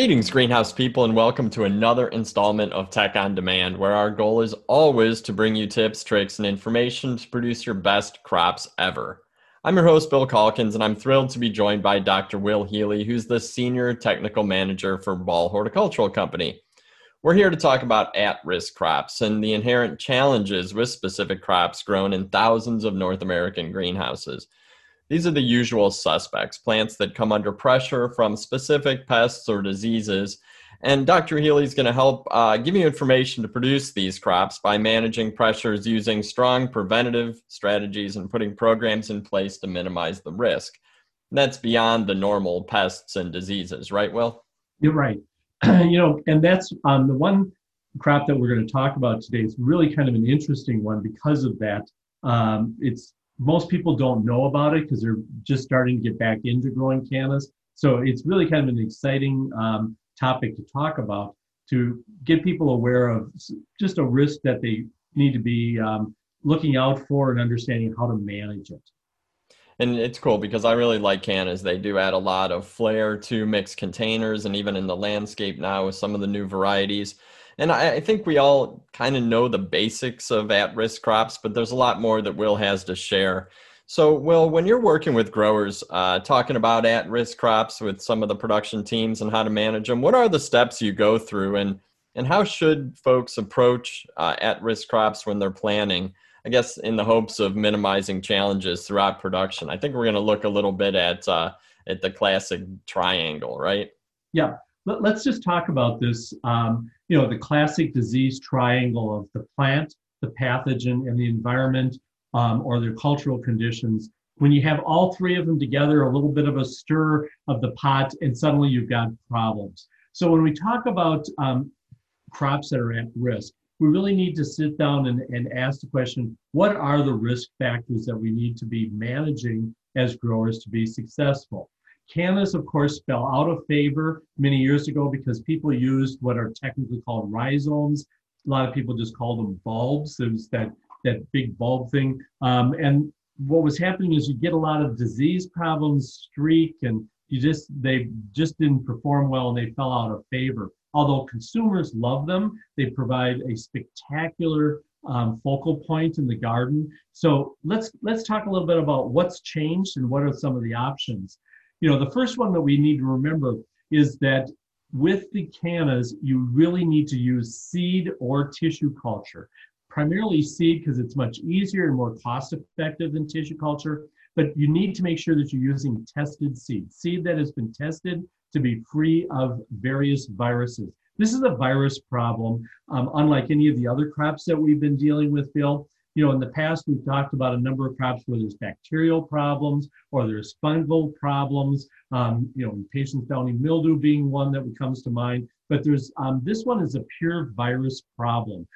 Greetings, greenhouse people, and welcome to another installment of Tech on Demand, where our goal is always to bring you tips, tricks, and information to produce your best crops ever. I'm your host, Bill Calkins, and I'm thrilled to be joined by Dr. Will Healy, who's the Senior Technical Manager for Ball Horticultural Company. We're here to talk about at risk crops and the inherent challenges with specific crops grown in thousands of North American greenhouses. These are the usual suspects plants that come under pressure from specific pests or diseases. And Dr. Healy is going to help uh, give you information to produce these crops by managing pressures using strong preventative strategies and putting programs in place to minimize the risk. And that's beyond the normal pests and diseases, right, Will? You're right. you know, and that's um, the one crop that we're going to talk about today is really kind of an interesting one because of that. Um, it's most people don't know about it because they're just starting to get back into growing cannas. So it's really kind of an exciting um, topic to talk about to get people aware of just a risk that they need to be um, looking out for and understanding how to manage it. And it's cool because I really like cannas. They do add a lot of flair to mixed containers and even in the landscape now with some of the new varieties. And I, I think we all kind of know the basics of at risk crops, but there's a lot more that Will has to share. So, Will, when you're working with growers, uh, talking about at risk crops with some of the production teams and how to manage them, what are the steps you go through and, and how should folks approach uh, at risk crops when they're planning? I guess in the hopes of minimizing challenges throughout production. I think we're going to look a little bit at uh, at the classic triangle, right? Yeah. Let, us just talk about this. Um, you know, the classic disease triangle of the plant, the pathogen, and the environment um, or their cultural conditions. When you have all three of them together, a little bit of a stir of the pot, and suddenly you've got problems. So when we talk about um, crops that are at risk, we really need to sit down and, and ask the question what are the risk factors that we need to be managing as growers to be successful? Cannas, of course, fell out of favor many years ago because people used what are technically called rhizomes. A lot of people just call them bulbs. It was that, that big bulb thing. Um, and what was happening is you get a lot of disease problems, streak, and you just they just didn't perform well and they fell out of favor. Although consumers love them, they provide a spectacular um, focal point in the garden. So let's let's talk a little bit about what's changed and what are some of the options you know, the first one that we need to remember is that with the cannas, you really need to use seed or tissue culture. Primarily seed because it's much easier and more cost effective than tissue culture, but you need to make sure that you're using tested seed, seed that has been tested to be free of various viruses. This is a virus problem, um, unlike any of the other crops that we've been dealing with, Bill you know, in the past, we've talked about a number of crops where there's bacterial problems or there's fungal problems, um, you know, impatiens downy mildew being one that comes to mind. But there's um, this one is a pure virus problem.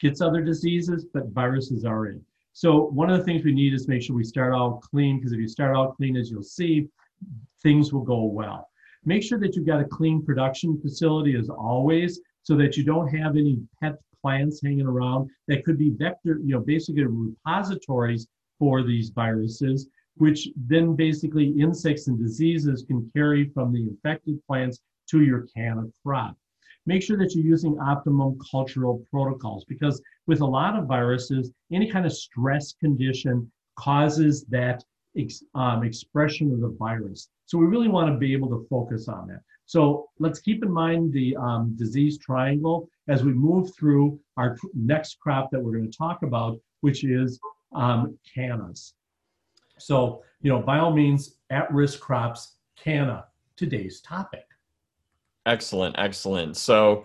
Gets other diseases, but viruses are in. So one of the things we need is make sure we start out clean, because if you start out clean, as you'll see, things will go well. Make sure that you've got a clean production facility as always, so that you don't have any pet plants hanging around that could be vector, you know, basically repositories for these viruses, which then basically insects and diseases can carry from the infected plants to your canna crop. Make sure that you're using optimum cultural protocols because with a lot of viruses, any kind of stress condition causes that ex, um, expression of the virus. So we really want to be able to focus on that. So let's keep in mind the um, disease triangle as we move through our next crop that we're going to talk about, which is um, cannas. So, you know, by all means, at-risk crops, canna, today's topic. Excellent, excellent. So,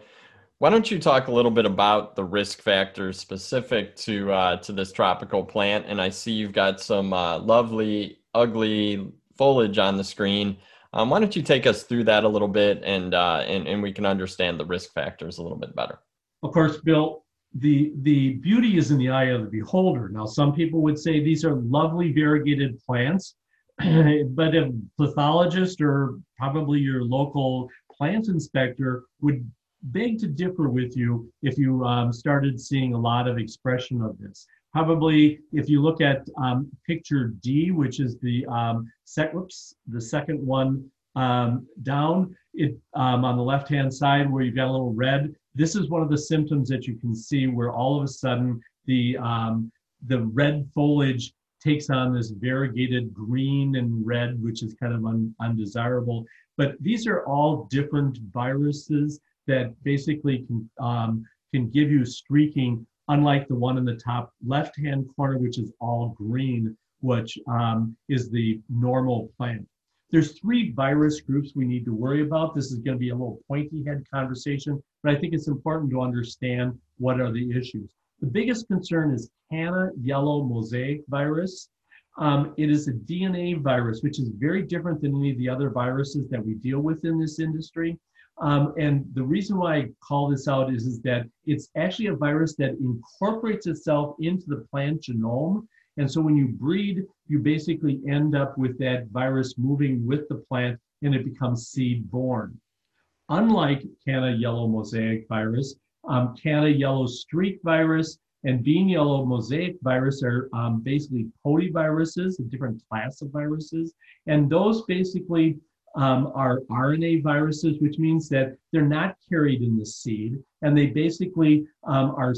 why don't you talk a little bit about the risk factors specific to uh, to this tropical plant? And I see you've got some uh, lovely, ugly foliage on the screen. Um, why don't you take us through that a little bit and, uh, and, and we can understand the risk factors a little bit better? Of course, Bill, the, the beauty is in the eye of the beholder. Now, some people would say these are lovely variegated plants, but a pathologist or probably your local plant inspector would beg to differ with you if you um, started seeing a lot of expression of this. Probably, if you look at um, picture D, which is the um, sec- whoops, the second one um, down, it um, on the left-hand side where you've got a little red, this is one of the symptoms that you can see where all of a sudden the um, the red foliage takes on this variegated green and red, which is kind of un, undesirable. But these are all different viruses that basically can, um, can give you streaking, unlike the one in the top left-hand corner, which is all green, which um, is the normal plant. There's three virus groups we need to worry about. This is going to be a little pointy head conversation, but I think it's important to understand what are the issues. The biggest concern is Canna yellow mosaic virus. Um, it is a DNA virus, which is very different than any of the other viruses that we deal with in this industry. Um, and the reason why I call this out is, is that it's actually a virus that incorporates itself into the plant genome. And so when you breed, you basically end up with that virus moving with the plant and it becomes seed borne. Unlike Canna yellow mosaic virus, um, Canna yellow streak virus and bean yellow mosaic virus are um, basically potyviruses, a different class of viruses. And those basically um, are RNA viruses, which means that they're not carried in the seed. And they basically um, are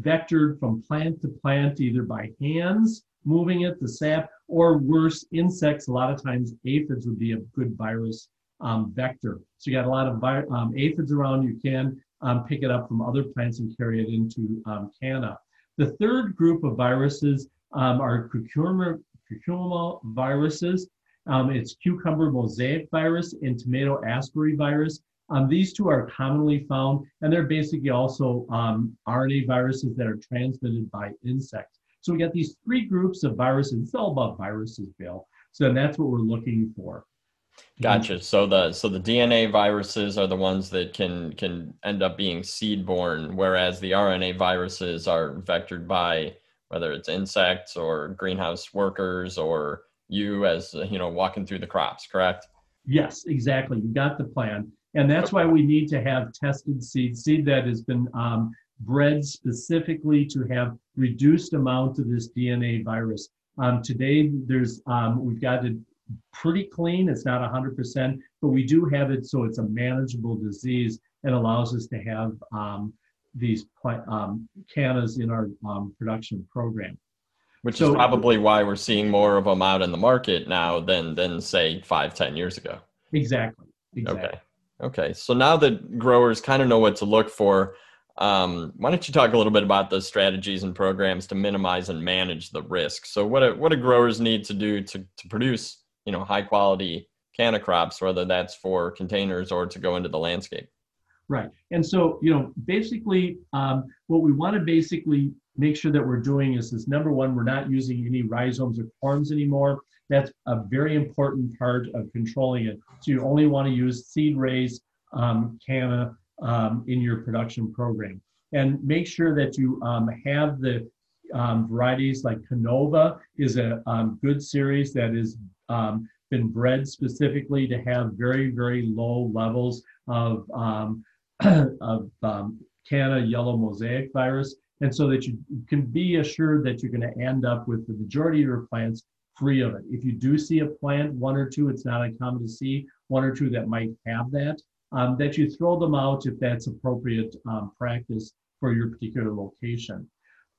vectored from plant to plant, either by hands moving it, the sap, or worse, insects. A lot of times, aphids would be a good virus um, vector. So you got a lot of um, aphids around. You can um, pick it up from other plants and carry it into um, Canna. The third group of viruses are cucumo, cucumo viruses. Um, it's cucumber mosaic virus and tomato aspermy virus. Um, these two are commonly found, and they're basically also um, RNA viruses that are transmitted by insects. So we got these three groups of viruses. It's all about viruses, Bill. So that's what we're looking for. Gotcha. So the so the DNA viruses are the ones that can can end up being seed borne, whereas the RNA viruses are vectored by whether it's insects or greenhouse workers or you as you know walking through the crops. Correct? Yes, exactly. You got the plan, and that's why we need to have tested seed, seed that has been um, bred specifically to have reduced amount of this DNA virus. Um, today, there's um, we've got it pretty clean. It's not 100%, but we do have it so it's a manageable disease and allows us to have um, these um, cannas in our um, production program. Which so, is probably why we're seeing more of them out in the market now than than say five, ten years ago. Exactly. exactly. Okay. Okay. So now that growers kind of know what to look for, um, why don't you talk a little bit about the strategies and programs to minimize and manage the risk? So what do, what do growers need to do to, to produce you know high quality canna crops, whether that's for containers or to go into the landscape. Right. And so, you know, basically, um, what we want to basically make sure that we're doing is this number one, we're not using any rhizomes or corms anymore. That's a very important part of controlling it. So you only want to use seed raised um, canna um, in your production program. And make sure that you um, have the um, varieties like Cannova is a um, good series that is um, been bred specifically to have very, very low levels of, of Canna yellow mosaic virus. And so that you can be assured that you're going to end up with the majority of your plants free of it. If you do see a plant, one or two, it's not uncommon to see one or two that might have that, um, that you throw them out if that's appropriate um, practice for your particular location.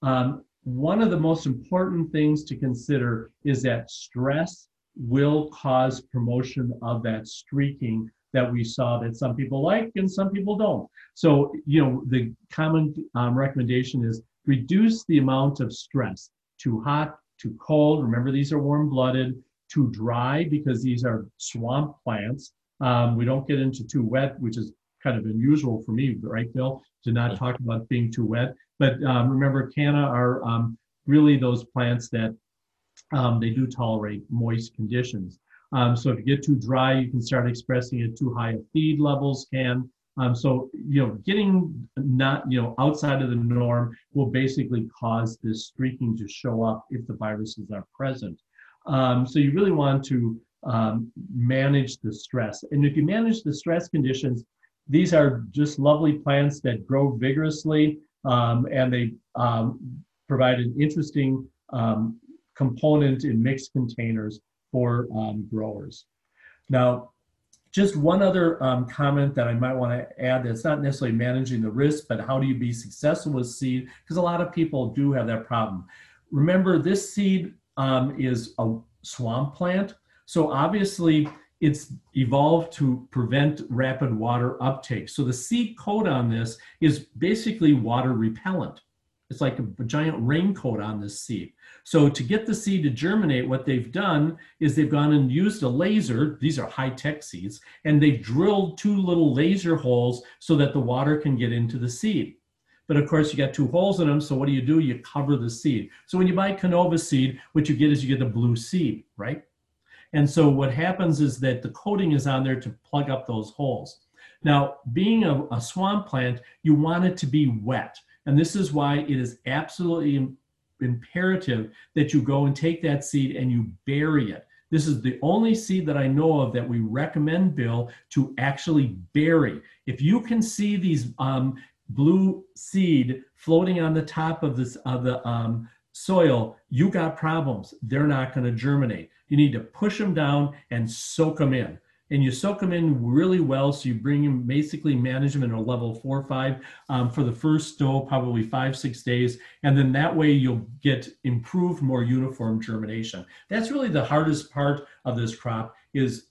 Um, one of the most important things to consider is that stress will cause promotion of that streaking that we saw that some people like and some people don't. So, you know, the common um, recommendation is reduce the amount of stress. Too hot, too cold. Remember, these are warm blooded. Too dry because these are swamp plants. Um, we don't get into too wet, which is kind of unusual for me, right, Bill, to not talk about being too wet. But um, remember, canna are um, really those plants that um, they do tolerate moist conditions. Um, so if you get too dry, you can start expressing it too high of feed levels can. Um, so, you know, getting not, you know, outside of the norm will basically cause this streaking to show up if the viruses are present. Um, so you really want to um, manage the stress. And if you manage the stress conditions, these are just lovely plants that grow vigorously um, and they provide an interesting um, component in mixed containers for um, growers. Now, Just one other um, comment that I might want to add that's not necessarily managing the risk, but how do you be successful with seed? Because a lot of people do have that problem. Remember, this seed um, is a swamp plant. So obviously, it's evolved to prevent rapid water uptake. So the seed coat on this is basically water repellent. It's like a, giant raincoat on this seed. So to get the seed to germinate, what they've done is they've gone and used a laser. These are high-tech seeds, and they've drilled two little laser holes so that the water can get into the seed. But of course, you got two holes in them. So what do you do? You cover the seed. So when you buy Cannova seed, what you get is you get a blue seed, right? And so what happens is that the coating is on there to plug up those holes. Now, being a, a swamp plant, you want it to be wet. And this is why it is absolutely imperative that you go and take that seed and you bury it. This is the only seed that I know of that we recommend, Bill, to actually bury. If you can see these um, blue seed floating on the top of this of the um, soil, you got problems. They're not going to germinate. You need to push them down and soak them in and you soak them in really well. So you bring them basically management at a level four or five um, for the first stow, probably five, six days. And then that way you'll get improved, more uniform germination. That's really the hardest part of this crop is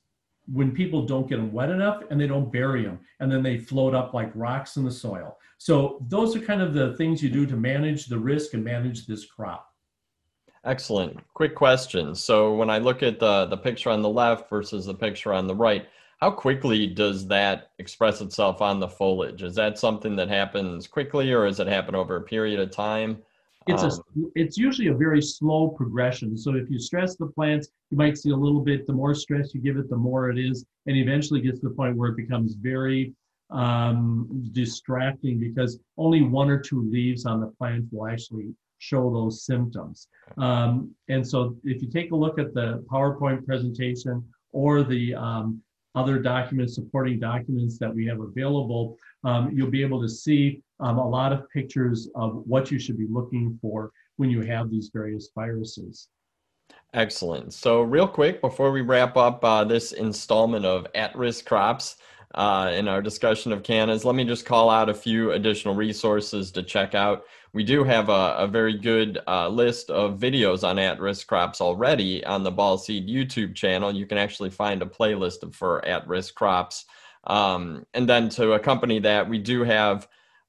when people don't get them wet enough and they don't bury them and then they float up like rocks in the soil. So those are kind of the things you do to manage the risk and manage this crop. Excellent. Quick question. So when I look at the the picture on the left versus the picture on the right, how quickly does that express itself on the foliage? Is that something that happens quickly, or does it happen over a period of time? It's um, a it's usually a very slow progression. So if you stress the plants, you might see a little bit. The more stress you give it, the more it is, and eventually gets to the point where it becomes very um, distracting because only one or two leaves on the plant will actually show those symptoms. Um, and so if you take a look at the PowerPoint presentation or the um, other documents, supporting documents that we have available, um, you'll be able to see um, a lot of pictures of what you should be looking for when you have these various viruses. Excellent. So, real quick, before we wrap up uh, this installment of At Risk Crops, uh, in our discussion of cannas, let me just call out a few additional resources to check out. We do have a, a very good uh, list of videos on at-risk crops already on the Ball Seed YouTube channel. You can actually find a playlist for at-risk crops. Um, and then to accompany that, we do have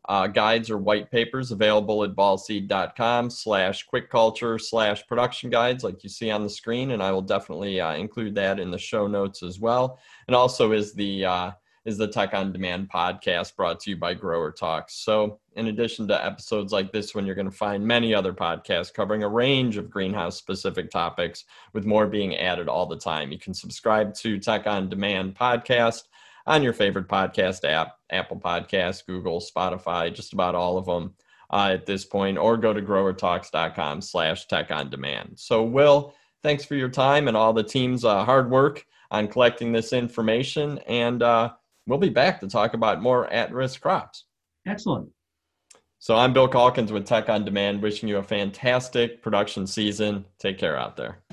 uh, guides or white papers available at ballseed.com slash quick culture slash production guides like you see on the screen and i will definitely uh, include that in the show notes as well and also is the uh, is the Tech on Demand podcast brought to you by Grower Talks. So, in addition to episodes like this one, you're going to find many other podcasts covering a range of greenhouse specific topics, with more being added all the time. You can subscribe to Tech on Demand podcast on your favorite podcast app Apple Podcasts, Google, Spotify, just about all of them. Uh, at this point, or go to growertalks.com slash tech on demand. So, Will, thanks for your time and all the team's uh, hard work on collecting this information. And uh, we'll be back to talk about more at risk crops. Excellent. So I'm Bill Calkins with Tech on Demand, wishing you a fantastic production season. Take care out there.